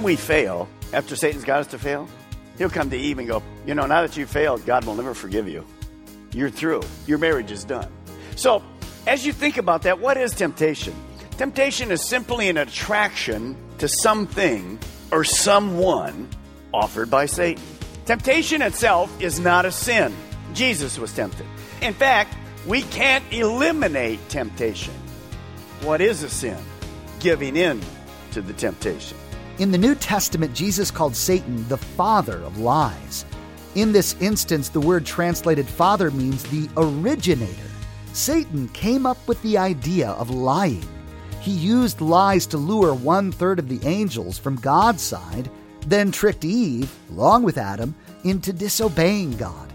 When we fail, after Satan's got us to fail, he'll come to Eve and go, You know, now that you failed, God will never forgive you. You're through. Your marriage is done. So, as you think about that, what is temptation? Temptation is simply an attraction to something or someone offered by Satan. Temptation itself is not a sin. Jesus was tempted. In fact, we can't eliminate temptation. What is a sin? Giving in to the temptation. In the New Testament, Jesus called Satan the father of lies. In this instance, the word translated father means the originator. Satan came up with the idea of lying. He used lies to lure one third of the angels from God's side, then tricked Eve, along with Adam, into disobeying God.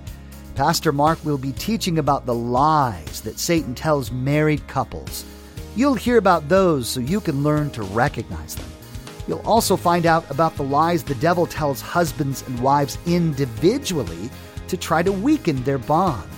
Pastor Mark will be teaching about the lies that Satan tells married couples. You'll hear about those so you can learn to recognize them. You'll also find out about the lies the devil tells husbands and wives individually to try to weaken their bond.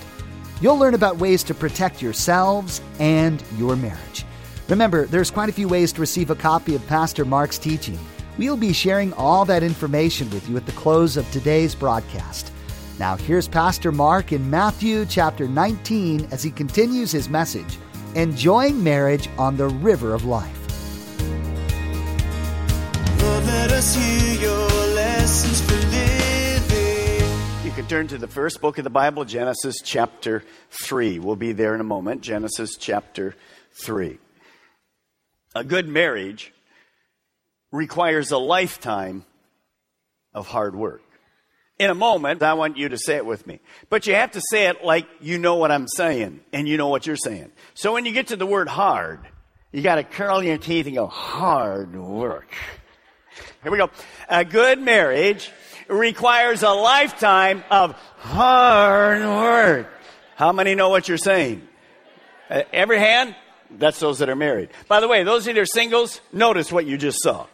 You'll learn about ways to protect yourselves and your marriage. Remember, there's quite a few ways to receive a copy of Pastor Mark's teaching. We'll be sharing all that information with you at the close of today's broadcast. Now, here's Pastor Mark in Matthew chapter 19 as he continues his message Enjoying Marriage on the River of Life. You can turn to the first book of the Bible, Genesis chapter 3. We'll be there in a moment. Genesis chapter 3. A good marriage requires a lifetime of hard work. In a moment, I want you to say it with me. But you have to say it like you know what I'm saying and you know what you're saying. So when you get to the word hard, you got to curl your teeth and go, hard work. Here we go. A good marriage requires a lifetime of hard work. How many know what you're saying? Uh, every hand? That's those that are married. By the way, those that are singles, notice what you just saw.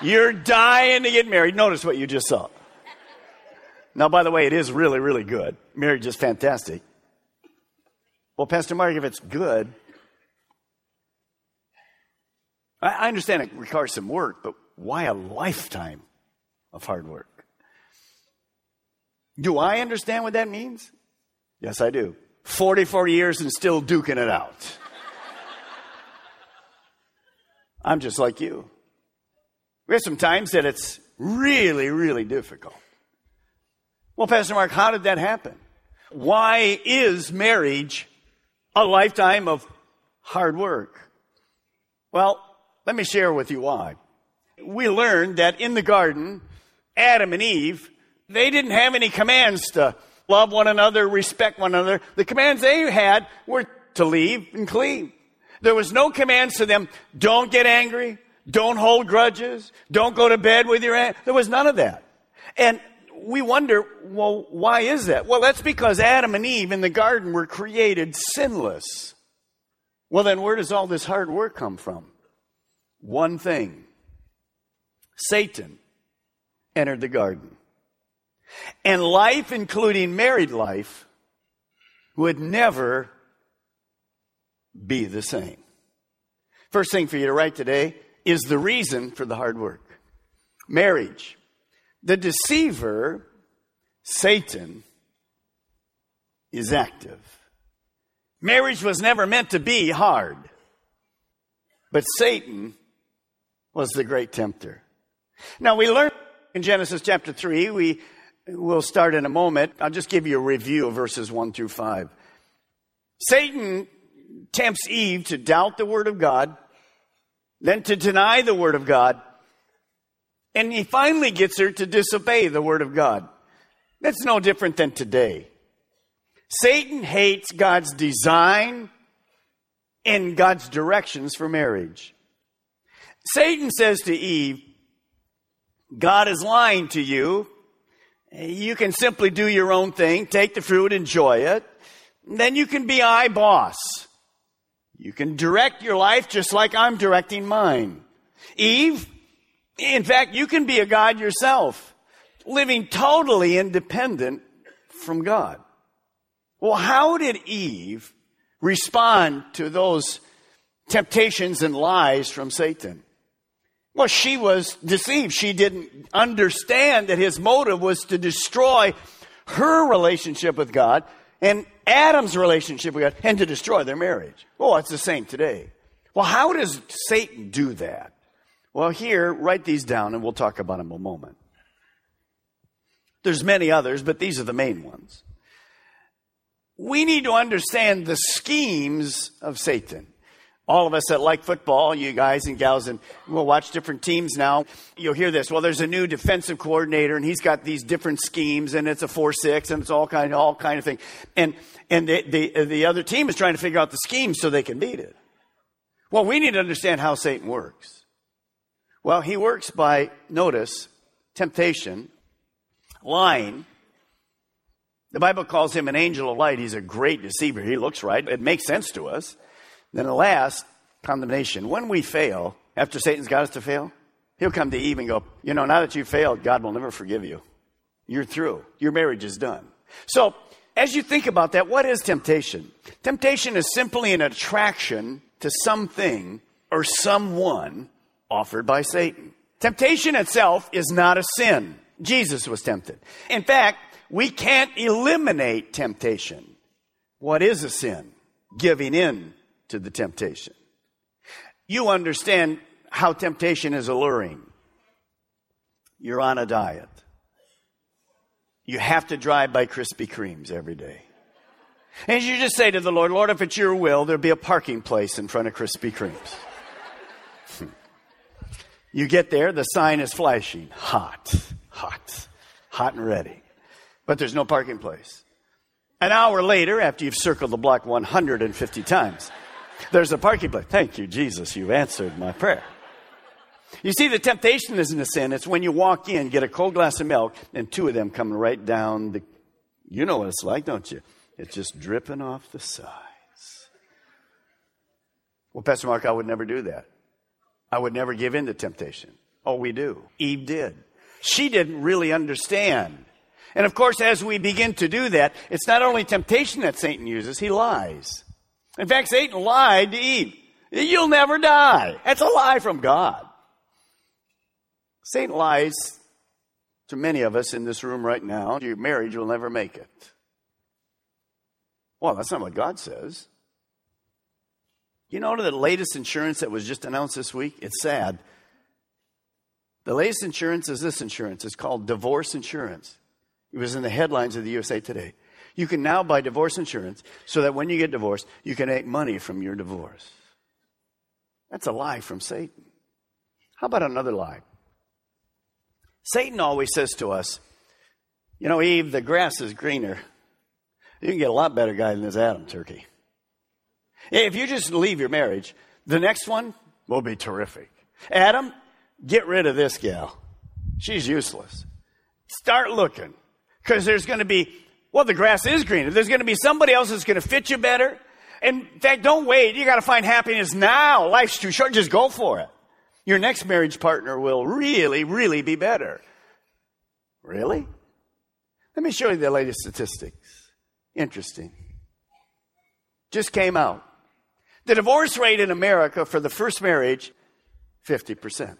You're dying to get married. Notice what you just saw. Now, by the way, it is really, really good. Marriage is fantastic. Well, Pastor Mark, if it's good, I I understand it requires some work, but why a lifetime of hard work? Do I understand what that means? Yes, I do. 44 years and still duking it out. I'm just like you. We have some times that it's really, really difficult. Well, Pastor Mark, how did that happen? Why is marriage a lifetime of hard work? Well, let me share with you why. We learned that in the garden, Adam and Eve, they didn't have any commands to love one another, respect one another. The commands they had were to leave and cleave. There was no commands to them, don't get angry, don't hold grudges, don't go to bed with your aunt. There was none of that. And we wonder, well, why is that? Well, that's because Adam and Eve in the garden were created sinless. Well, then where does all this hard work come from? One thing Satan entered the garden. And life, including married life, would never be the same. First thing for you to write today is the reason for the hard work marriage. The deceiver, Satan, is active. Marriage was never meant to be hard, but Satan was the great tempter. Now we learn in Genesis chapter 3, we will start in a moment. I'll just give you a review of verses 1 through 5. Satan tempts Eve to doubt the word of God, then to deny the word of God, And he finally gets her to disobey the word of God. That's no different than today. Satan hates God's design and God's directions for marriage. Satan says to Eve, God is lying to you. You can simply do your own thing, take the fruit, enjoy it. Then you can be I boss. You can direct your life just like I'm directing mine. Eve, in fact, you can be a God yourself, living totally independent from God. Well, how did Eve respond to those temptations and lies from Satan? Well, she was deceived. She didn't understand that his motive was to destroy her relationship with God and Adam's relationship with God and to destroy their marriage. Well, it's the same today. Well, how does Satan do that? Well, here, write these down and we'll talk about them a moment. There's many others, but these are the main ones. We need to understand the schemes of Satan all of us that like football, you guys and gals, and we'll watch different teams now. You'll hear this. Well, there's a new defensive coordinator, and he's got these different schemes, and it's a four-six, and it's all kind, of all kind of thing. And and the, the the other team is trying to figure out the scheme so they can beat it. Well, we need to understand how Satan works. Well, he works by notice, temptation, lying. The Bible calls him an angel of light. He's a great deceiver. He looks right. It makes sense to us. Then the last, condemnation. When we fail, after Satan's got us to fail, he'll come to Eve and go, you know, now that you failed, God will never forgive you. You're through. Your marriage is done. So, as you think about that, what is temptation? Temptation is simply an attraction to something or someone offered by Satan. Temptation itself is not a sin. Jesus was tempted. In fact, we can't eliminate temptation. What is a sin? Giving in to the temptation. You understand how temptation is alluring. You're on a diet. You have to drive by Krispy Kremes every day. And you just say to the Lord, Lord, if it's your will, there'll be a parking place in front of Krispy Kremes. you get there, the sign is flashing. Hot, hot, hot and ready. But there's no parking place. An hour later, after you've circled the block 150 times, there's a parking place. Thank you, Jesus. You answered my prayer. You see, the temptation isn't a sin. It's when you walk in, get a cold glass of milk, and two of them come right down the. You know what it's like, don't you? It's just dripping off the sides. Well, Pastor Mark, I would never do that. I would never give in to temptation. Oh, we do. Eve did. She didn't really understand. And of course, as we begin to do that, it's not only temptation that Satan uses, he lies. In fact, Satan lied to Eve. You'll never die. That's a lie from God. Satan lies to many of us in this room right now. Your marriage will never make it. Well, that's not what God says. You know the latest insurance that was just announced this week? It's sad. The latest insurance is this insurance. It's called divorce insurance. It was in the headlines of the USA Today. You can now buy divorce insurance so that when you get divorced, you can make money from your divorce. That's a lie from Satan. How about another lie? Satan always says to us, you know, Eve, the grass is greener. You can get a lot better guy than this Adam turkey. If you just leave your marriage, the next one will be terrific. Adam, get rid of this gal. She's useless. Start looking because there's going to be well, the grass is greener. There's going to be somebody else that's going to fit you better. In fact, don't wait. You got to find happiness now. Life's too short. Just go for it. Your next marriage partner will really, really be better. Really? Let me show you the latest statistics. Interesting. Just came out. The divorce rate in America for the first marriage, 50%.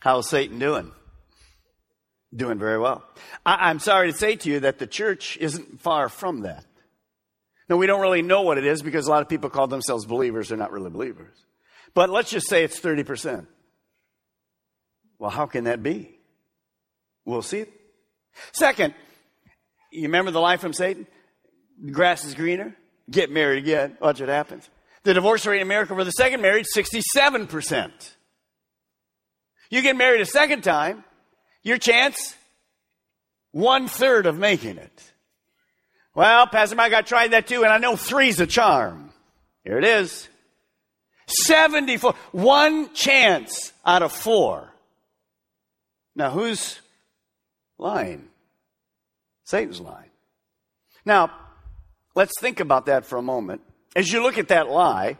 How's Satan doing? Doing very well. I, am sorry to say to you that the church isn't far from that. Now, we don't really know what it is because a lot of people call themselves believers. They're not really believers. But let's just say it's 30%. Well, how can that be? We'll see. Second, you remember the lie from Satan? The grass is greener. Get married again. Watch what happens. The divorce rate in America for the second marriage, 67%. You get married a second time, your chance, one third of making it. Well, Pastor Mike, I tried that too, and I know three's a charm. Here it is. 74. One chance out of four. Now, who's lying? Satan's lying. Now, let's think about that for a moment. As you look at that lie,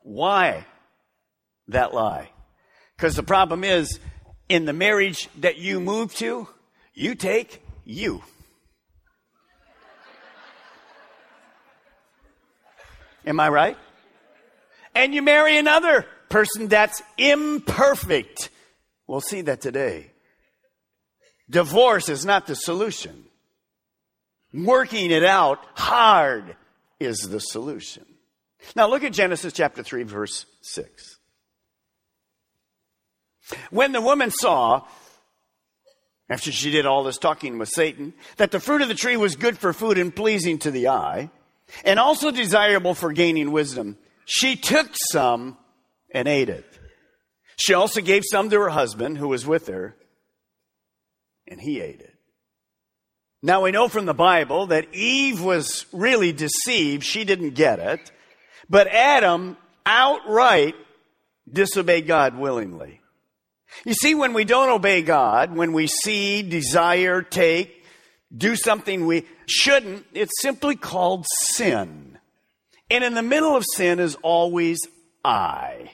why that lie? Because the problem is, in the marriage that you move to, you take you. Am I right? And you marry another person that's imperfect. We'll see that today. Divorce is not the solution. Working it out hard is the solution. Now look at Genesis chapter 3 verse 6. When the woman saw, after she did all this talking with Satan, that the fruit of the tree was good for food and pleasing to the eye, and also desirable for gaining wisdom, she took some and ate it. She also gave some to her husband who was with her, and he ate it. Now we know from the Bible that Eve was really deceived. She didn't get it. But Adam outright disobeyed God willingly. You see, when we don't obey God, when we see, desire, take, do something we shouldn't, it's simply called sin. And in the middle of sin is always I.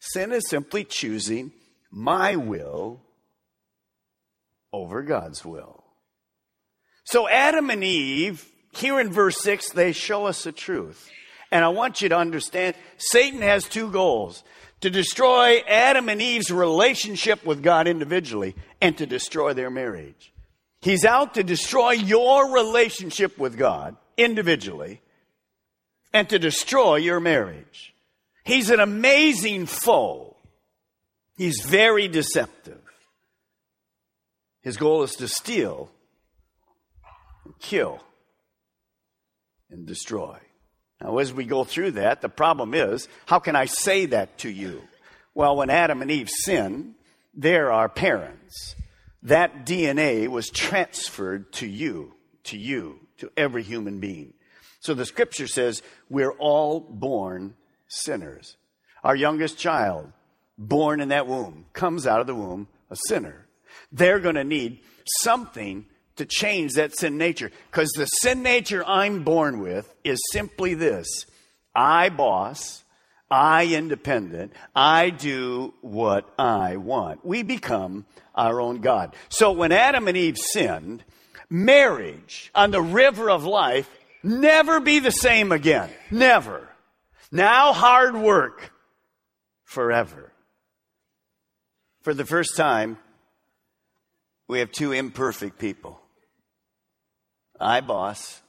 Sin is simply choosing my will over God's will. So Adam and Eve, here in verse 6, they show us the truth. And I want you to understand Satan has two goals to destroy Adam and Eve's relationship with God individually and to destroy their marriage. He's out to destroy your relationship with God individually and to destroy your marriage. He's an amazing foe. He's very deceptive. His goal is to steal, kill, and destroy. Now, as we go through that, the problem is how can I say that to you? Well, when Adam and Eve sinned, they're our parents. That DNA was transferred to you, to you, to every human being. So the scripture says we're all born sinners. Our youngest child, born in that womb, comes out of the womb a sinner they're going to need something to change that sin nature. Because the sin nature I'm born with is simply this I boss, I independent, I do what I want. We become our own God. So when Adam and Eve sinned, marriage on the river of life never be the same again. Never. Now hard work forever. For the first time, we have two imperfect people. I boss.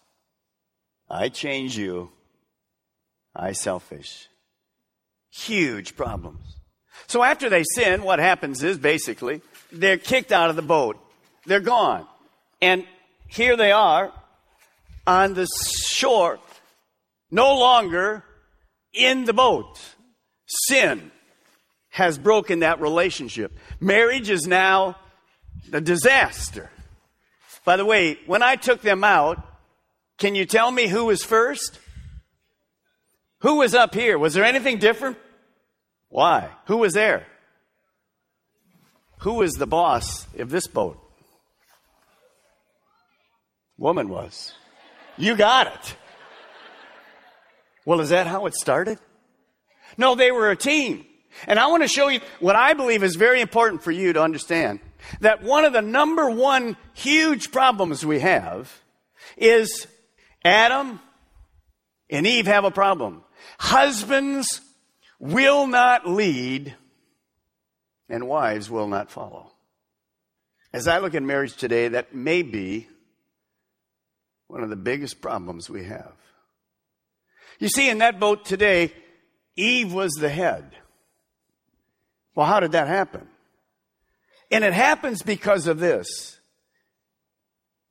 I change you. I selfish. Huge problems. So after they sin, what happens is basically they're kicked out of the boat. They're gone. And here they are on the shore, no longer in the boat. Sin has broken that relationship. Marriage is now a disaster. By the way, when I took them out, can you tell me who was first? Who was up here? Was there anything different? Why? Who was there? Who was the boss of this boat? Woman was. You got it. Well, is that how it started? No, they were a team. And I want to show you what I believe is very important for you to understand that one of the number one huge problems we have is Adam and Eve have a problem. Husbands will not lead and wives will not follow. As I look at marriage today, that may be one of the biggest problems we have. You see, in that boat today, Eve was the head. Well, how did that happen? And it happens because of this.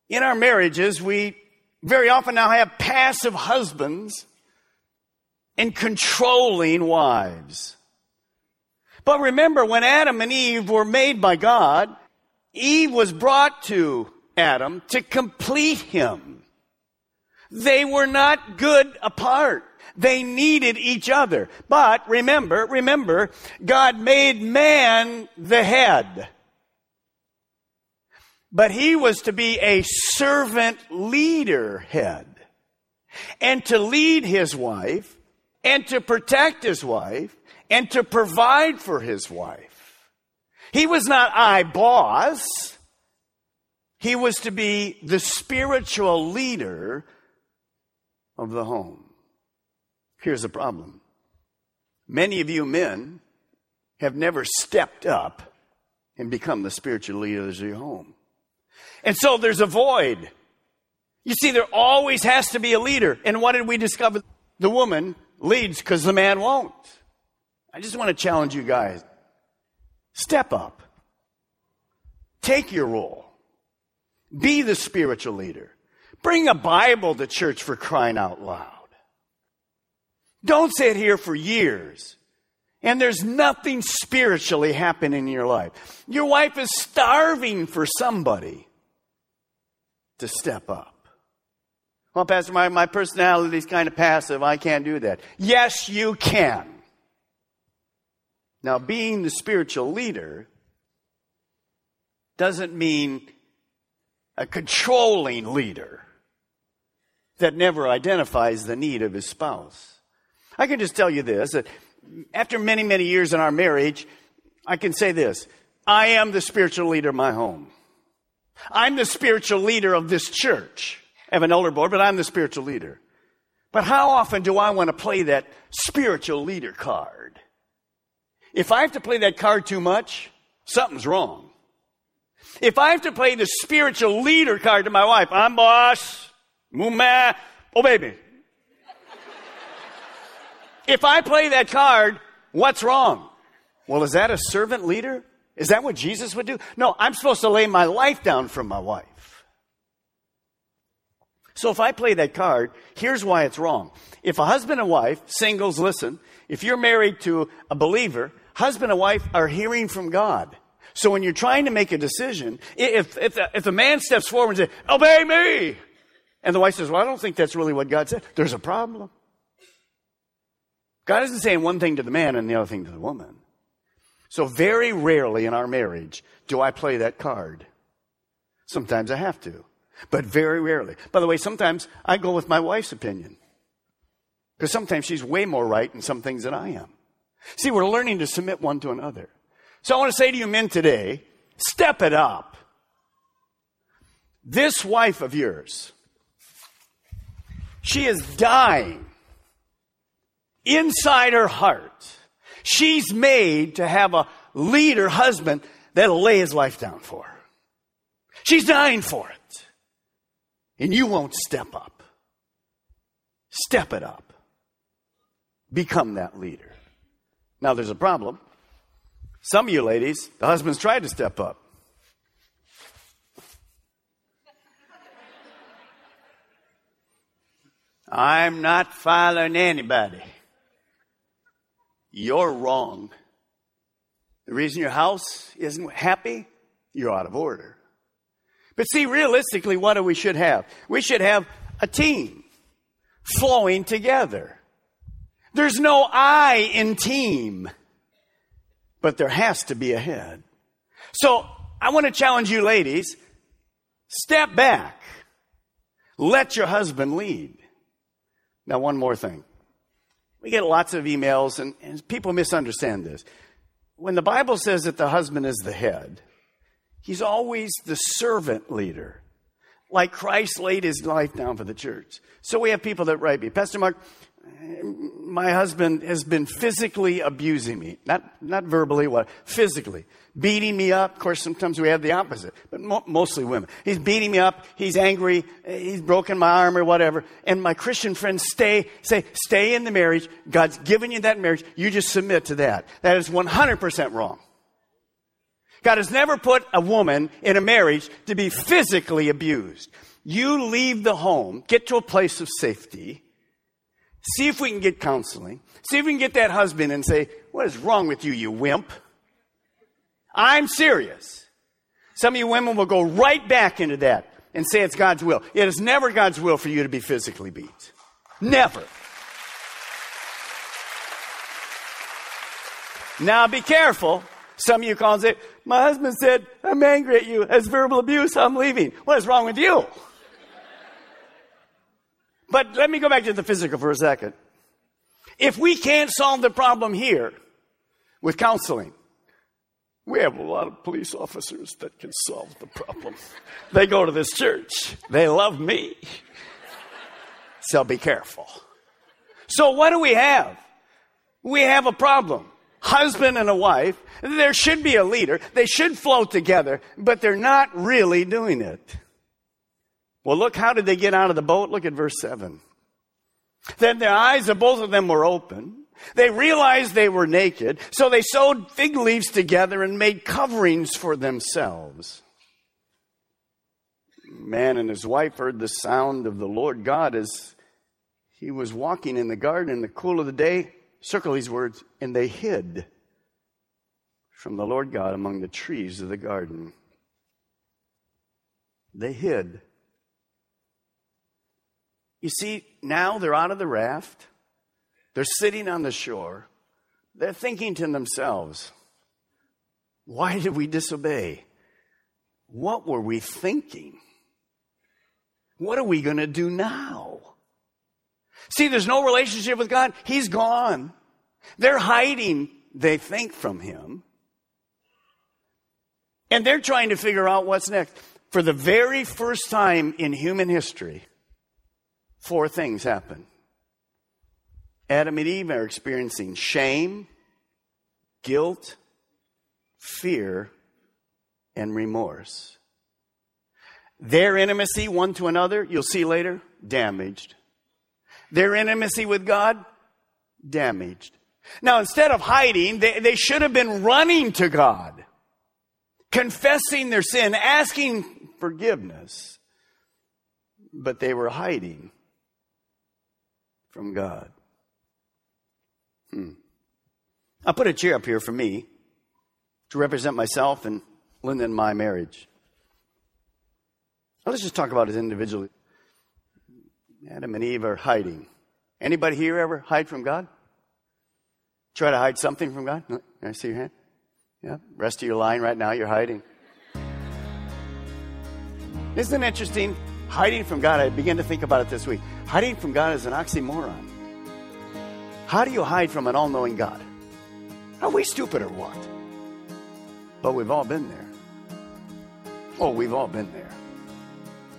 In our marriages, we very often now have passive husbands and controlling wives. But remember, when Adam and Eve were made by God, Eve was brought to Adam to complete him. They were not good apart. They needed each other. But remember, remember, God made man the head. But he was to be a servant leader head. And to lead his wife, and to protect his wife, and to provide for his wife. He was not I boss. He was to be the spiritual leader of the home. Here's the problem. Many of you men have never stepped up and become the spiritual leaders of your home. And so there's a void. You see, there always has to be a leader. And what did we discover? The woman leads because the man won't. I just want to challenge you guys. Step up. Take your role. Be the spiritual leader. Bring a Bible to church for crying out loud. Don't sit here for years and there's nothing spiritually happening in your life. Your wife is starving for somebody to step up. Well, Pastor, my, my personality is kind of passive. I can't do that. Yes, you can. Now, being the spiritual leader doesn't mean a controlling leader that never identifies the need of his spouse. I can just tell you this that after many, many years in our marriage, I can say this I am the spiritual leader of my home. I'm the spiritual leader of this church. I have an elder board, but I'm the spiritual leader. But how often do I want to play that spiritual leader card? If I have to play that card too much, something's wrong. If I have to play the spiritual leader card to my wife, I'm boss, mumma, oh baby. if I play that card, what's wrong? Well, is that a servant leader? Is that what Jesus would do? No, I'm supposed to lay my life down for my wife. So if I play that card, here's why it's wrong. If a husband and wife, singles, listen, if you're married to a believer, husband and wife are hearing from God. So when you're trying to make a decision, if, if, if a man steps forward and says, obey me, and the wife says, well, I don't think that's really what God said, there's a problem. God isn't saying one thing to the man and the other thing to the woman. So very rarely in our marriage do I play that card. Sometimes I have to, but very rarely. By the way, sometimes I go with my wife's opinion. Because sometimes she's way more right in some things than I am. See, we're learning to submit one to another. So I want to say to you men today, step it up. This wife of yours, she is dying inside her heart. She's made to have a leader husband that'll lay his life down for her. She's dying for it. And you won't step up. Step it up. Become that leader. Now there's a problem. Some of you ladies, the husband's tried to step up. I'm not following anybody. You're wrong. The reason your house isn't happy, you're out of order. But see, realistically, what do we should have? We should have a team flowing together. There's no I in team but there has to be a head. So I want to challenge you ladies, step back. Let your husband lead. Now, one more thing. We get lots of emails and, and people misunderstand this. When the Bible says that the husband is the head, he's always the servant leader like Christ laid his life down for the church. So we have people that write me, Pastor Mark, my husband has been physically abusing me. Not, not verbally, what? Physically. Beating me up. Of course, sometimes we have the opposite, but mo- mostly women. He's beating me up. He's angry. He's broken my arm or whatever. And my Christian friends stay, say, stay in the marriage. God's given you that marriage. You just submit to that. That is 100% wrong. God has never put a woman in a marriage to be physically abused. You leave the home, get to a place of safety, See if we can get counseling. See if we can get that husband and say, What is wrong with you, you wimp? I'm serious. Some of you women will go right back into that and say it's God's will. It is never God's will for you to be physically beat. Never. Now be careful. Some of you calls it, my husband said, I'm angry at you. As verbal abuse, I'm leaving. What is wrong with you? But let me go back to the physical for a second. If we can't solve the problem here with counseling, we have a lot of police officers that can solve the problem. They go to this church. They love me. So be careful. So what do we have? We have a problem. Husband and a wife. There should be a leader. They should flow together, but they're not really doing it. Well, look, how did they get out of the boat? Look at verse 7. Then the eyes of both of them were open. They realized they were naked, so they sewed fig leaves together and made coverings for themselves. Man and his wife heard the sound of the Lord God as he was walking in the garden in the cool of the day. Circle these words, and they hid from the Lord God among the trees of the garden. They hid. You see, now they're out of the raft. They're sitting on the shore. They're thinking to themselves, why did we disobey? What were we thinking? What are we going to do now? See, there's no relationship with God. He's gone. They're hiding, they think, from Him. And they're trying to figure out what's next. For the very first time in human history, four things happen. Adam and Eve are experiencing shame, guilt, fear, and remorse. Their intimacy one to another, you'll see later, damaged. Their intimacy with God, damaged. Now, instead of hiding, they, they should have been running to God, confessing their sin, asking forgiveness. But they were hiding from God. Hmm. I put a chair up here for me to represent myself and Linda and my marriage. Now, let's just talk about it individually. Adam and Eve are hiding. Anybody here ever hide from God? Try to hide something from God? Can I see your hand? Yeah. Rest of your line right now, you're hiding. Isn't it interesting? Hiding from God, I began to think about it this week. Hiding from God is an oxymoron. How do you hide from an all knowing God? Are we stupid or what? But we've all been there. Oh, we've all been there.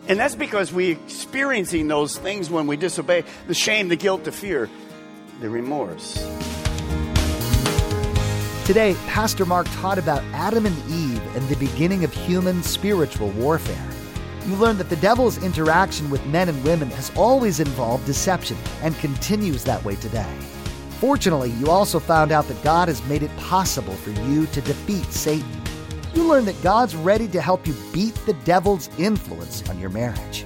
And that's because we're experiencing those things when we disobey the shame, the guilt, the fear, the remorse. Today, Pastor Mark taught about Adam and Eve and the beginning of human spiritual warfare. You learned that the devil's interaction with men and women has always involved deception and continues that way today. Fortunately, you also found out that God has made it possible for you to defeat Satan you learn that God's ready to help you beat the devil's influence on your marriage.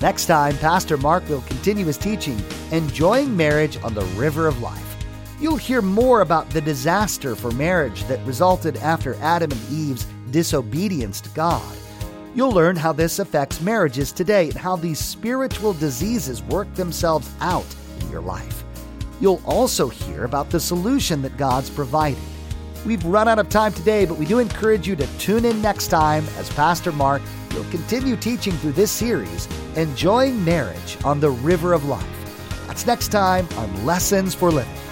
Next time, Pastor Mark will continue his teaching, Enjoying Marriage on the River of Life. You'll hear more about the disaster for marriage that resulted after Adam and Eve's disobedience to God. You'll learn how this affects marriages today and how these spiritual diseases work themselves out in your life. You'll also hear about the solution that God's provided. We've run out of time today, but we do encourage you to tune in next time as Pastor Mark will continue teaching through this series, Enjoying Marriage on the River of Life. That's next time on Lessons for Living.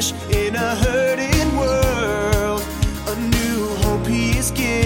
Flesh in a hurting world. A new hope he is giving.